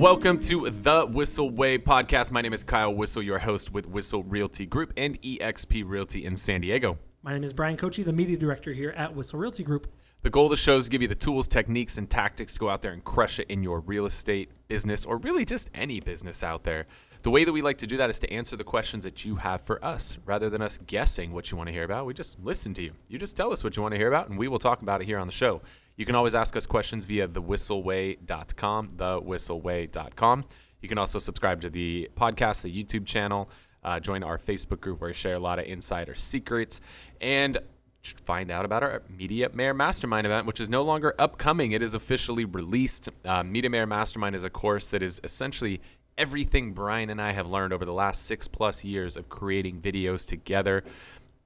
Welcome to the Whissel Way podcast. My name is Kyle Whissel, your host with Whissel Realty Group and EXP Realty in San Diego. My name is Bryan Koci, the media director here at Whissel Realty Group. The goal of the show is to give you the tools, techniques, and tactics to go out there and crush it in your real estate business or really just any business out there. The way that we like to do that is to answer the questions that you have for us rather than us guessing what you want to hear about. We just listen to you. You just tell us what you want to hear about, and we will talk about it here on the show. You can always ask us questions via thewhisselway.com, thewhisselway.com. You can also subscribe to the podcast, the YouTube channel, uh, join our Facebook group where we share a lot of insider secrets, and find out about our Media Mayor Mastermind event, which is no longer upcoming. It is officially released. Uh, Media Mayor Mastermind is a course that is essentially everything Bryan and I have learned over the last six plus years of creating videos together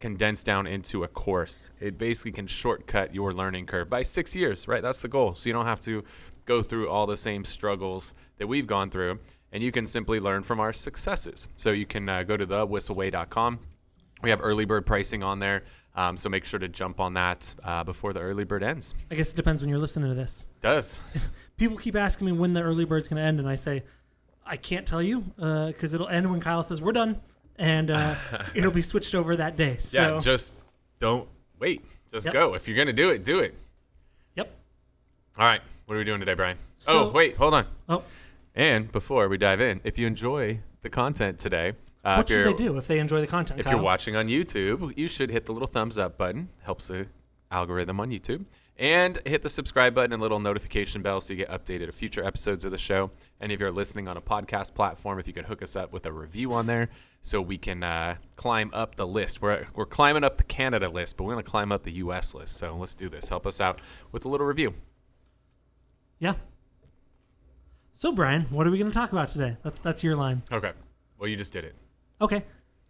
condensed down into a course. It basically can shortcut your learning curve by six years, right? That's the goal. So you don't have to go through all the same struggles that we've gone through, and you can simply learn from our successes. So you can uh, go to thewhisselway.com. We have early bird pricing on there. Um, so make sure to jump on that uh, before the early bird ends. I guess it depends when you're listening to this. Does. People keep asking me when the early bird's going to end, and I say, I can't tell you because it'll end when Kyle says we're done, and uh, it'll be switched over that day. So yeah, just don't wait. Just Yep. go. If you're gonna do it, do it. yep. All right. What are we doing today, Bryan? So- oh, wait, hold on. Oh, And before we dive in, if you enjoy the content today, uh, what should they do if they enjoy the content? If Kyle? you're watching on YouTube, you should hit the little thumbs up button. Helps the algorithm on YouTube. And hit the subscribe button and little notification bell so you get updated of future episodes of the show. And if you're listening on a podcast platform, if you could hook us up with a review on there so we can uh, climb up the list. We're, we're climbing up the Canada list, but we're going to climb up the US list. So let's do this. Help us out with a little review. yeah. So Bryan, what are we going to talk about today? That's that's your line. Okay. Well, you just did it. Okay.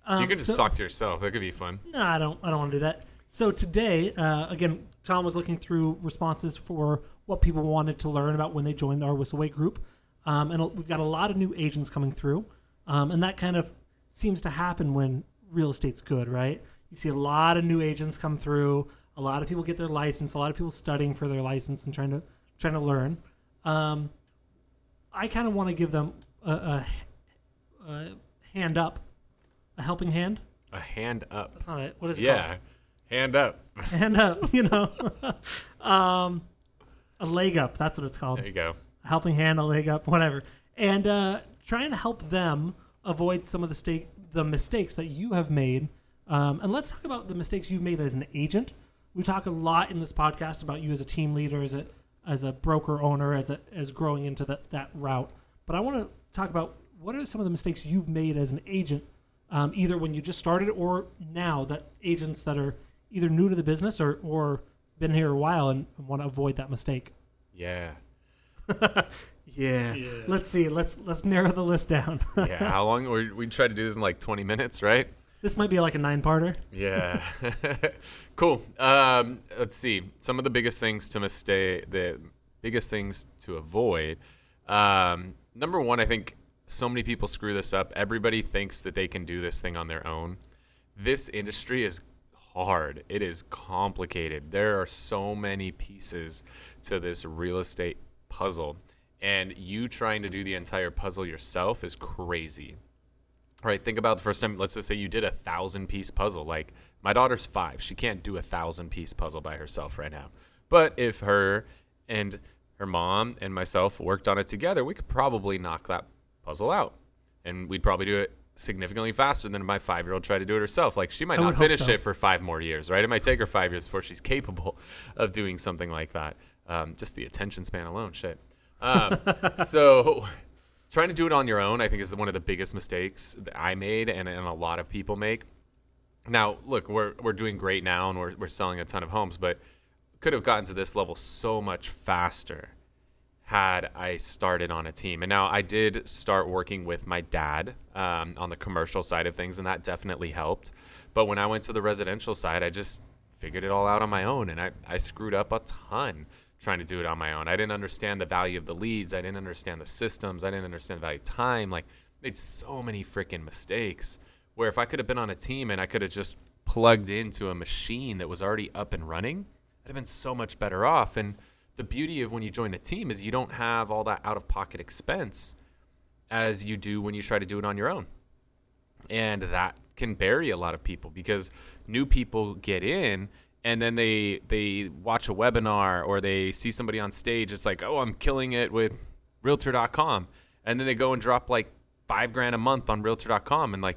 Um, you can just so- talk to yourself. That could be fun. No, I don't. I don't want to do that. So today, uh, again, Tom was looking through responses for what people wanted to learn about when they joined our Whisselway group, um, and we've got a lot of new agents coming through, um, and that kind of seems to happen when real estate's good, right? You see a lot of new agents come through. A lot of people get their license. A lot of people studying for their license and trying to trying to learn. Um, I kind of want to give them a, a, a hand up, a helping hand. A hand up. That's not it. What is it called? Yeah. Hand up. hand up, you know. um, a leg up, that's what it's called. There you go. Helping hand, a leg up, whatever. And uh, trying to help them avoid some of the stake, the mistakes that you have made. Um, and let's talk about the mistakes you've made as an agent. We talk a lot in this podcast about you as a team leader, as a as a broker owner, as a, as growing into that that route. But I want to talk about what are some of the mistakes you've made as an agent, um, either when you just started or now that agents that are either new to the business or or been here a while and, want to avoid that mistake. Yeah. Yeah. Let's see. Let's let's narrow the list down. Yeah. How long? We we try to do this in like 20 minutes, right? this might be like a nine-parter. Yeah. cool. Um, let's see. Some of the biggest things to mistake, the biggest things to avoid. Um, number one, I think so many people screw this up. Everybody thinks that they can do this thing on their own. This industry is hard. It is complicated. There are so many pieces to this real estate puzzle. And you trying to do the entire puzzle yourself is crazy. Right think about the first time let's just say you did a thousand piece puzzle like my daughter's five she can't do a thousand piece puzzle by herself right now. But if her and her mom and myself worked on it together we could probably knock that puzzle out. And we'd probably do it significantly faster than my five year old tried to do it herself. Like she might not finish so. it for five more years right? It might take her five years before she's capable of doing something like that um, just the attention span alone shit um, so trying to do it on your own, I think, is one of the biggest mistakes that I made and, and a lot of people make. Now, look, we're, we're doing great now and we're, we're selling a ton of homes, but could have gotten to this level so much faster had I started on a team. And now I did start working with my dad um, on the commercial side of things, and that definitely helped. But when I went to the residential side, I just figured it all out on my own, and I, I screwed up a ton trying to do it on my own. I didn't understand the value of the leads. I didn't understand the systems. I didn't understand the value of time. Like, made so many freaking mistakes. Where if I could have been on a team and I could have just plugged into a machine that was already up and running, I'd have been so much better off. And the beauty of when you join a team is you don't have all that out of pocket expense as you do when you try to do it on your own. And that can bury a lot of people because new people get in and then they they watch a webinar or they see somebody on stage it's like oh i'm killing it with realtor.com and then they go and drop like five grand a month on realtor.com and like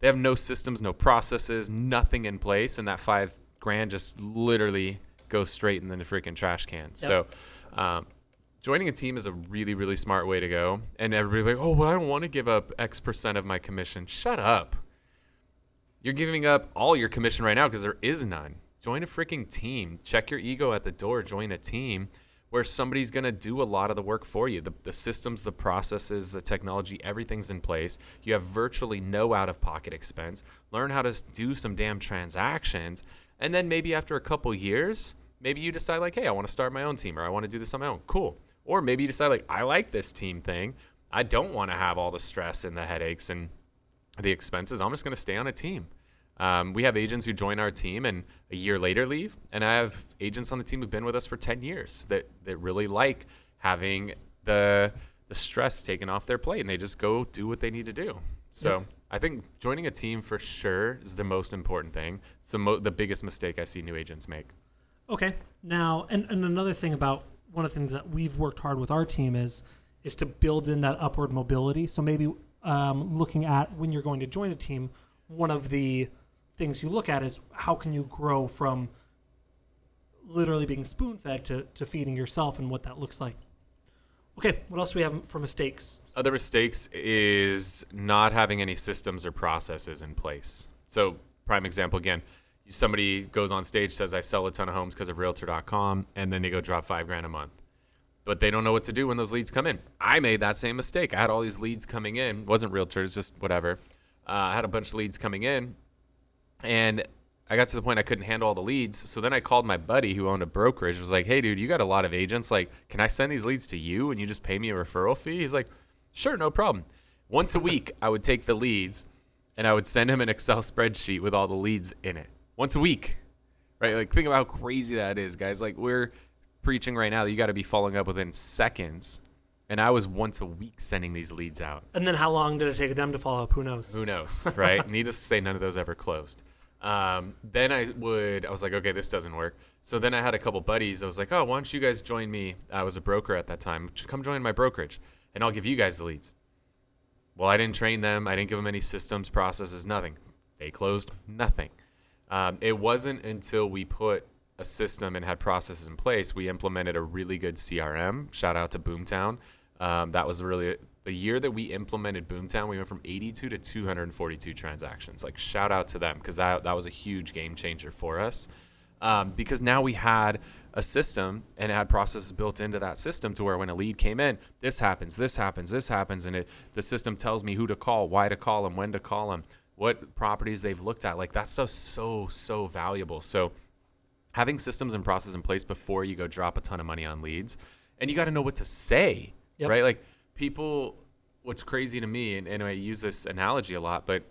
they have no systems no processes nothing in place and that five grand just literally goes straight in the freaking trash can. So um, joining a team is a really really smart way to go and everybody like oh well i don't want to give up x percent of my commission. Shut up. You're giving up all your commission right now because there is none. Join a freaking team. Check your ego at the door. Join a team where somebody's going to do a lot of the work for you. The, the systems, the processes, the technology, everything's in place. You have virtually no out of pocket expense. Learn how to do some damn transactions. And then maybe after a couple years, maybe you decide, like, hey, I want to start my own team or I want to do this on my own. Cool. Or maybe you decide, like, I like this team thing. I don't want to have all the stress and the headaches and the expenses. I'm just going to stay on a team. Um, we have agents who join our team and a year later leave, and I have agents on the team who've been with us for 10 years that, that really like having the the stress taken off their plate, and they just go do what they need to do. So Yep. I think joining a team for sure is the most important thing. It's the mo- the biggest mistake I see new agents make. Okay. Now, and, and another thing about one of the things that we've worked hard with our team is is to build in that upward mobility. So maybe um, looking at when you're going to join a team, one of the things you look at is how can you grow from literally being spoon fed to, to feeding yourself and what that looks like. Okay, what else do we have for mistakes? Other mistakes is not having any systems or processes in place. So, prime example again, somebody goes on stage says I sell a ton of homes because of Realtor.com, and then they go drop five grand a month, but they don't know what to do when those leads come in. I made that same mistake. I had all these leads coming in. It wasn't Realtors, just whatever. Uh, I had a bunch of leads coming in, and I got to the point I couldn't handle all the leads. So then I called my buddy who owned a brokerage. Was like, "Hey, dude, you got a lot of agents. Like, can I send these leads to you and you just pay me a referral fee?" He's like, "Sure, no problem." Once a week, I would take the leads and I would send him an Excel spreadsheet with all the leads in it. Once a week, right? Like, think about how crazy that is, guys. Like, we're preaching right now that you got to be following up within seconds, and I was once a week sending these leads out. And then how long did it take them to follow up? Who knows? Who knows, right? Needless to say, none of those ever closed. Um, then I would, I was like, okay, this doesn't work. So then I had a couple buddies. I was like, oh, why don't you guys join me? I was a broker at that time. Come join my brokerage, and I'll give you guys the leads. Well, I didn't train them. I didn't give them any systems, processes, nothing. They closed nothing. Um, it wasn't until we put a system and had processes in place, we implemented a really good CRM. Shout out to Boomtown. Um, that was really the year that we implemented Boomtown. We went from 82 to 242 transactions. Like shout out to them because that that was a huge game changer for us. Um, because now we had a system and it had processes built into that system to where when a lead came in, this happens, this happens, this happens, and it the system tells me who to call, why to call them, when to call them, what properties they've looked at. Like that stuff's so so valuable. So having systems and processes in place before you go drop a ton of money on leads, and you got to know what to say, Yep. right? Like people, what's crazy to me, and, and I use this analogy a lot, but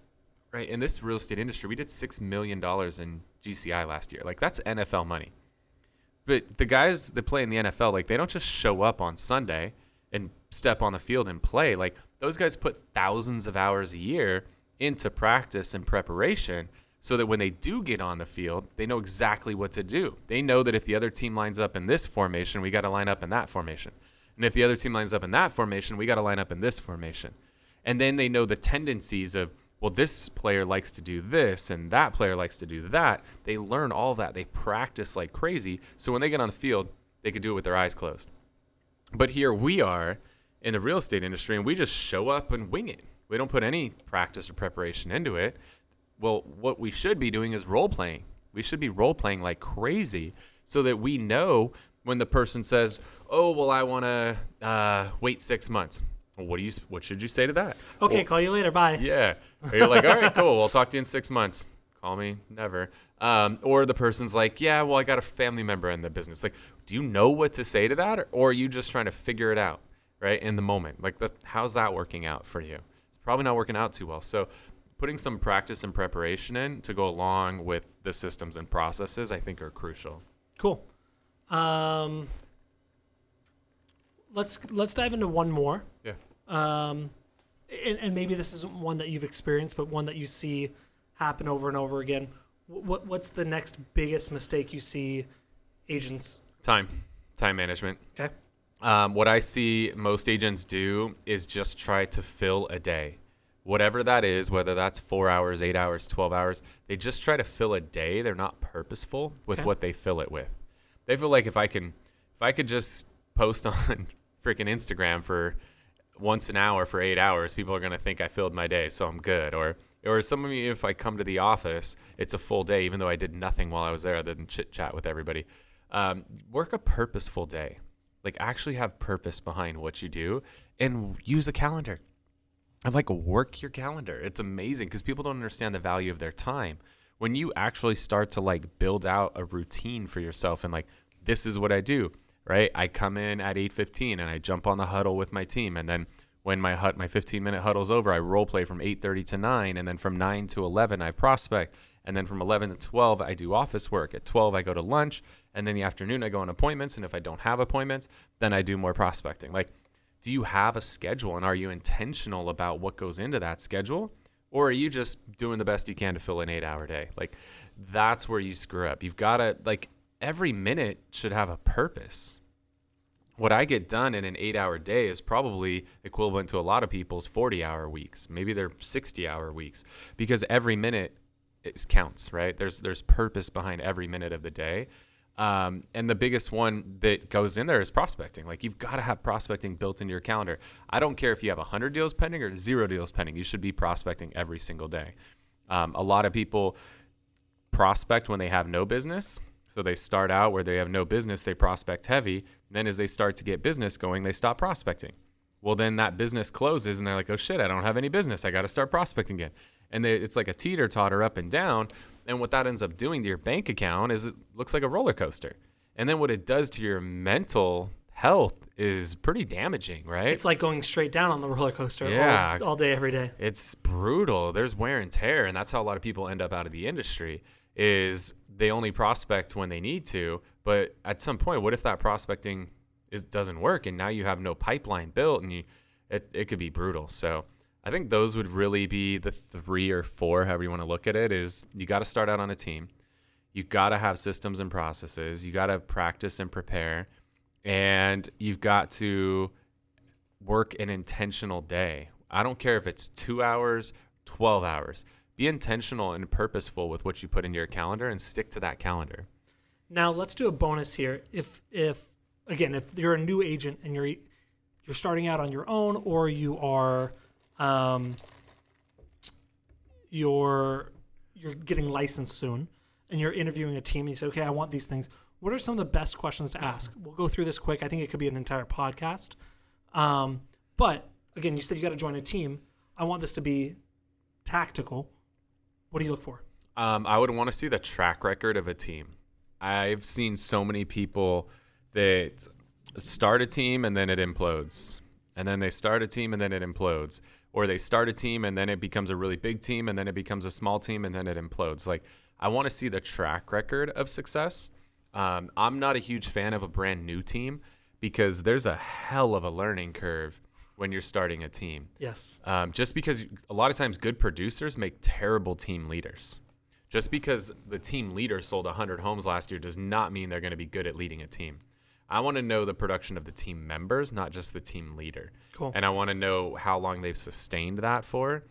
right in this real estate industry, we did six million dollars in GCI last year. Like that's NFL money. But the guys that play in the NFL, like they don't just show up on Sunday and step on the field and play. Like those guys put thousands of hours a year into practice and preparation so that when they do get on the field, they know exactly what to do. They know that if the other team lines up in this formation, we got to line up in that formation. And if the other team lines up in that formation, we got to line up in this formation. And then they know the tendencies of, well, this player likes to do this and that player likes to do that. They learn all that. They practice like crazy. So when they get on the field, they can do it with their eyes closed. But here we are in the real estate industry and we just show up and wing it. We don't put any practice or preparation into it. Well, what we should be doing is role playing. We should be role playing like crazy so that we know when the person says, "Oh, well, I want to uh, wait six months." Well, what do you? What should you say to that? Okay, Well, call you later. Bye. yeah. Or you're like, all right, cool. I'll talk to you in six months. Call me never. Um, or the person's like, yeah, well, I got a family member in the business. Like, do you know what to say to that, or, or are you just trying to figure it out, right, in the moment? Like, that, how's that working out for you? It's probably not working out too well. So, putting some practice and preparation in to go along with the systems and processes, I think, are crucial. Cool. Um, let's let's dive into one more. Yeah. Um, and, and maybe this isn't one that you've experienced, but one that you see happen over and over again. What what's the next biggest mistake you see agents? Time, time management. Okay. Um, what I see most agents do is just try to fill a day. Whatever that is, whether that's four hours, eight hours, 12 hours, they just try to fill a day. They're not purposeful with Okay. what they fill it with. They feel like if I can, if I could just post on freaking Instagram for once an hour for eight hours, people are going to think I filled my day, so I'm good. Or, or some of you, if I come to the office, it's a full day, even though I did nothing while I was there other than chit chat with everybody. Um, work a purposeful day like actually have purpose behind what you do and use a calendar and like work your calendar it's amazing because people don't understand the value of their time when you actually start to like build out a routine for yourself and like this is what i do right? I come in at 8.15 and i jump on the huddle with my team. And then when my hut my 15 minute huddle's over i role play from 8.30 to 9 and then from 9 to 11 i prospect. And then from 11 to 12 i do office work. At 12 i go to lunch. And then the afternoon i go on appointments. And if i don't have appointments then i do more prospecting. Like do you have a schedule? And are you intentional about what goes into that schedule? Or are you just doing the best you can to fill an eight hour day? Like that's where you screw up. You've got to like every minute should have a purpose what I get done in an eight hour day is probably equivalent to a lot of people's 40 hour weeks. Maybe they're 60 hour weeks because every minute is counts, right? There's, there's purpose behind every minute of the day. Um, and the biggest one that goes in there is prospecting. Like you've got to have prospecting built into your calendar. I don't care if you have 100 deals pending or zero deals pending. You should be prospecting every single day. Um, a lot of people prospect when they have no business. So they start out where they have no business, they prospect heavy. Then as they start to get business going, they stop prospecting. Well, then that business closes and they're like, oh shit, I don't have any business. I got to start prospecting again. And they, it's like a teeter totter up and down. And what that ends up doing to your bank account is it looks like a roller coaster. And then what it does to your mental health is pretty damaging, right? It's like going straight down on the roller coaster Yeah. all, all day, every day. it's brutal. There's wear and tear, and that's how a lot of people end up out of the industry. Is they only prospect when they need to, but at some point, what if that prospecting is doesn't work, and now you have no pipeline built, and you it, it could be brutal. So I think those would really be the three or four, however you want to look at it. Is you got to start out on a team, you got to have systems and processes, you got to practice and prepare, and you've got to work an intentional day. I don't care if it's two hours, 12 hours. Be intentional and purposeful with what you put into your calendar and stick to that calendar. Now let's do a bonus here. If if again, if you're a new agent and you're you're starting out on your own, or you are um, you're you're getting licensed soon, and you're interviewing a team, and you say, okay, I want these things. What are some of the best questions to ask? We'll go through this quick. I think it could be an entire podcast. Um, but again, you said you got to join a team. I want this to be tactical. What do you look for? Um, I would want to see the track record of a team. I've seen so many people that start a team and then it implodes. And then they start a team and then it implodes. Or they start a team and then it becomes a really big team and then it becomes a small team and then it implodes. Like, I want to see the track record of success. Um, I'm not a huge fan of a brand new team because there's a hell of a learning curve when you're starting a team. Yes. Um, just because a lot of times good producers make terrible team leaders. Just because the team leader sold 100 homes last year does not mean they're going to be good at leading a team. I want to know the production of the team members, not just the team leader. Cool. And I want to know how long they've sustained that for,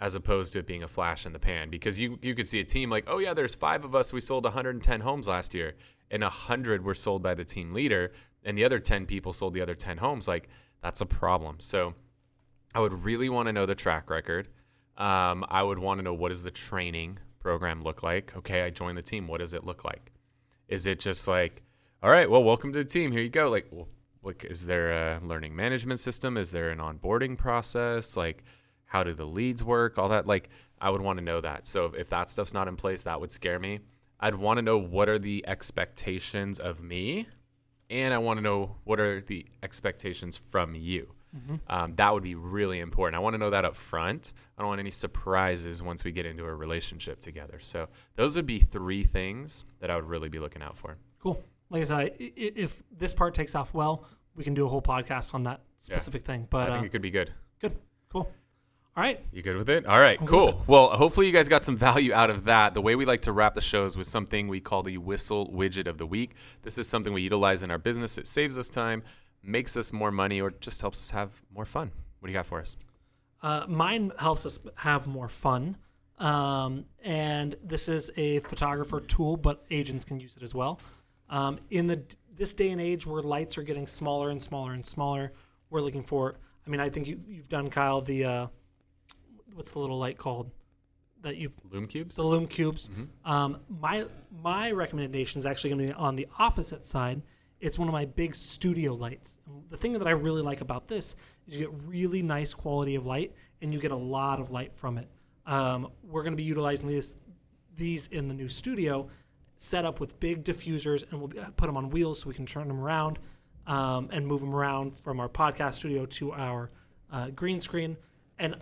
as opposed to it being a flash in the pan. Because you, you could see a team like, oh, yeah, there's five of us. We sold 110 homes last year, and 100 were sold by the team leader, and the other 10 people sold the other 10 homes. Like, that's a problem. So I would really want to know the track record. Um, I would want to know what does the training program look like. Okay, I joined the team. What does it look like? Is it just like, all right, well, welcome to the team. Here you go. Like, well, like, is there a learning management system? Is there an onboarding process? Like, how do the leads work? All that. Like, I would want to know that. So if, if that stuff's not in place, that would scare me. I'd want to know what are the expectations of me, and I want to know what are the expectations from you. Um, that would be really important. I want to know that up front. I don't want any surprises once we get into a relationship together. So those would be three things that I would really be looking out for. Cool. Like I said, if this part takes off well, we can do a whole podcast on that specific thing. But I think uh, it could be good. good, cool. All right, You good with it? All right, cool. Well, hopefully you guys got some value out of that. The way we like to wrap the shows with something we call the Whissel widget of the week. This is something we utilize in our business. It saves us time, makes us more money, or just helps us have more fun. What do you got for us? Uh, mine helps us have more fun. Um, and this is a photographer tool, but agents can use it as well. Um, in the this day and age where lights are getting smaller and smaller and smaller, we're looking for. I mean, I think you, you've done Kyle the uh, what's the little light called that you Lume Cubes? the Lume Cubes. Um, my my recommendation is actually going to be on the opposite side. It's one of my big studio lights. The thing that I really like about this is you get really nice quality of light, and you get a lot of light from it. Um, we're going to be utilizing these these in the new studio, set up with big diffusers, and we'll put them on wheels so we can turn them around um, and move them around from our podcast studio to our uh, green screen. And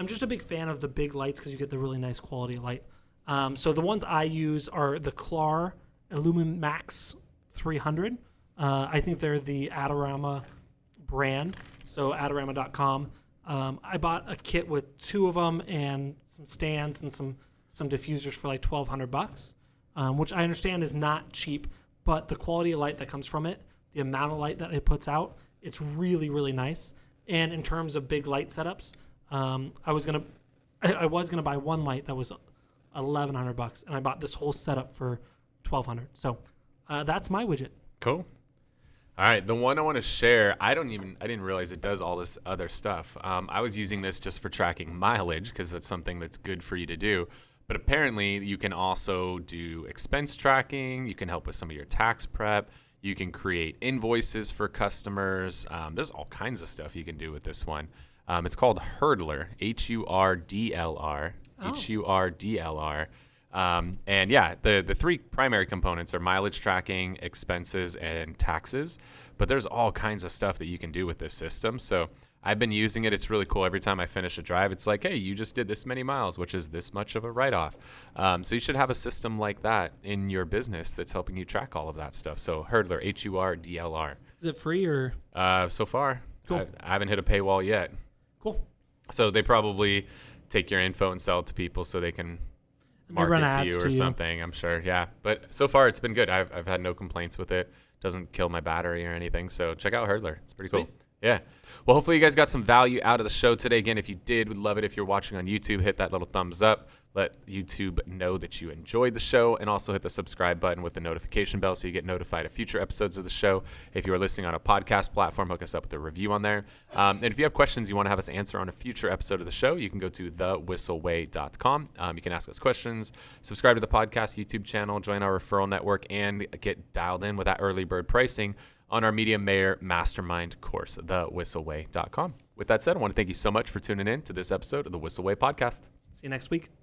I'm just a big fan of the big lights because you get the really nice quality light. Um, so the ones I use are the Clar Illumin Max 300. Uh, I think they're the Adorama brand. So adorama.com. Um, I bought a kit with two of them and some stands and some some diffusers for like 1200 bucks, um, which I understand is not cheap, but the quality of light that comes from it, the amount of light that it puts out, it's really really nice. And in terms of big light setups, um, I was gonna I, was gonna buy one light that was 1100 bucks, and I bought this whole setup for 1200. So uh, that's my widget. Cool. All right, the one I want to share, I don't even, I didn't realize it does all this other stuff. Um, I was using this just for tracking mileage because that's something that's good for you to do. But apparently, you can also do expense tracking. You can help with some of your tax prep. You can create invoices for customers. Um, there's all kinds of stuff you can do with this one. Um, it's called Hurdlr, H U R D L R, H U R D L R. Um, and yeah, the, the three primary components are mileage tracking, expenses, and taxes. But there's all kinds of stuff that you can do with this system. So I've been using it. It's really cool. Every time I finish a drive, it's like, hey, you just did this many miles, which is this much of a write off. Um, so you should have a system like that in your business that's helping you track all of that stuff. So Hurdlr, H U R D L R. Is it free or Uh, so far, Cool. I, I haven't hit a paywall yet. Cool? So they probably take your info and sell it to people so they can Let me run market to you to or you. something. I'm sure. Yeah, but so far it's been good. I've I've had no complaints with it. Doesn't kill my battery or anything. So check out Hurdlr. It's pretty cool. Yeah. Well, hopefully you guys got some value out of the show today. Again, if you did, would love it if you're watching on YouTube. Hit that little thumbs up. Let YouTube know that you enjoyed the show, and also hit the subscribe button with the notification bell so you get notified of future episodes of the show. If you are listening on a podcast platform, hook us up with a review on there. Um, and if you have questions you want to have us answer on a future episode of the show, you can go to thewhisselway.com. Um, you can ask us questions, subscribe to the podcast YouTube channel, join our referral network, and get dialed in with that early bird pricing on our Media Mayor Mastermind course, thewhisselway.com. With that said, I want to thank you so much for tuning in to this episode of the Whisselway podcast. See you next week.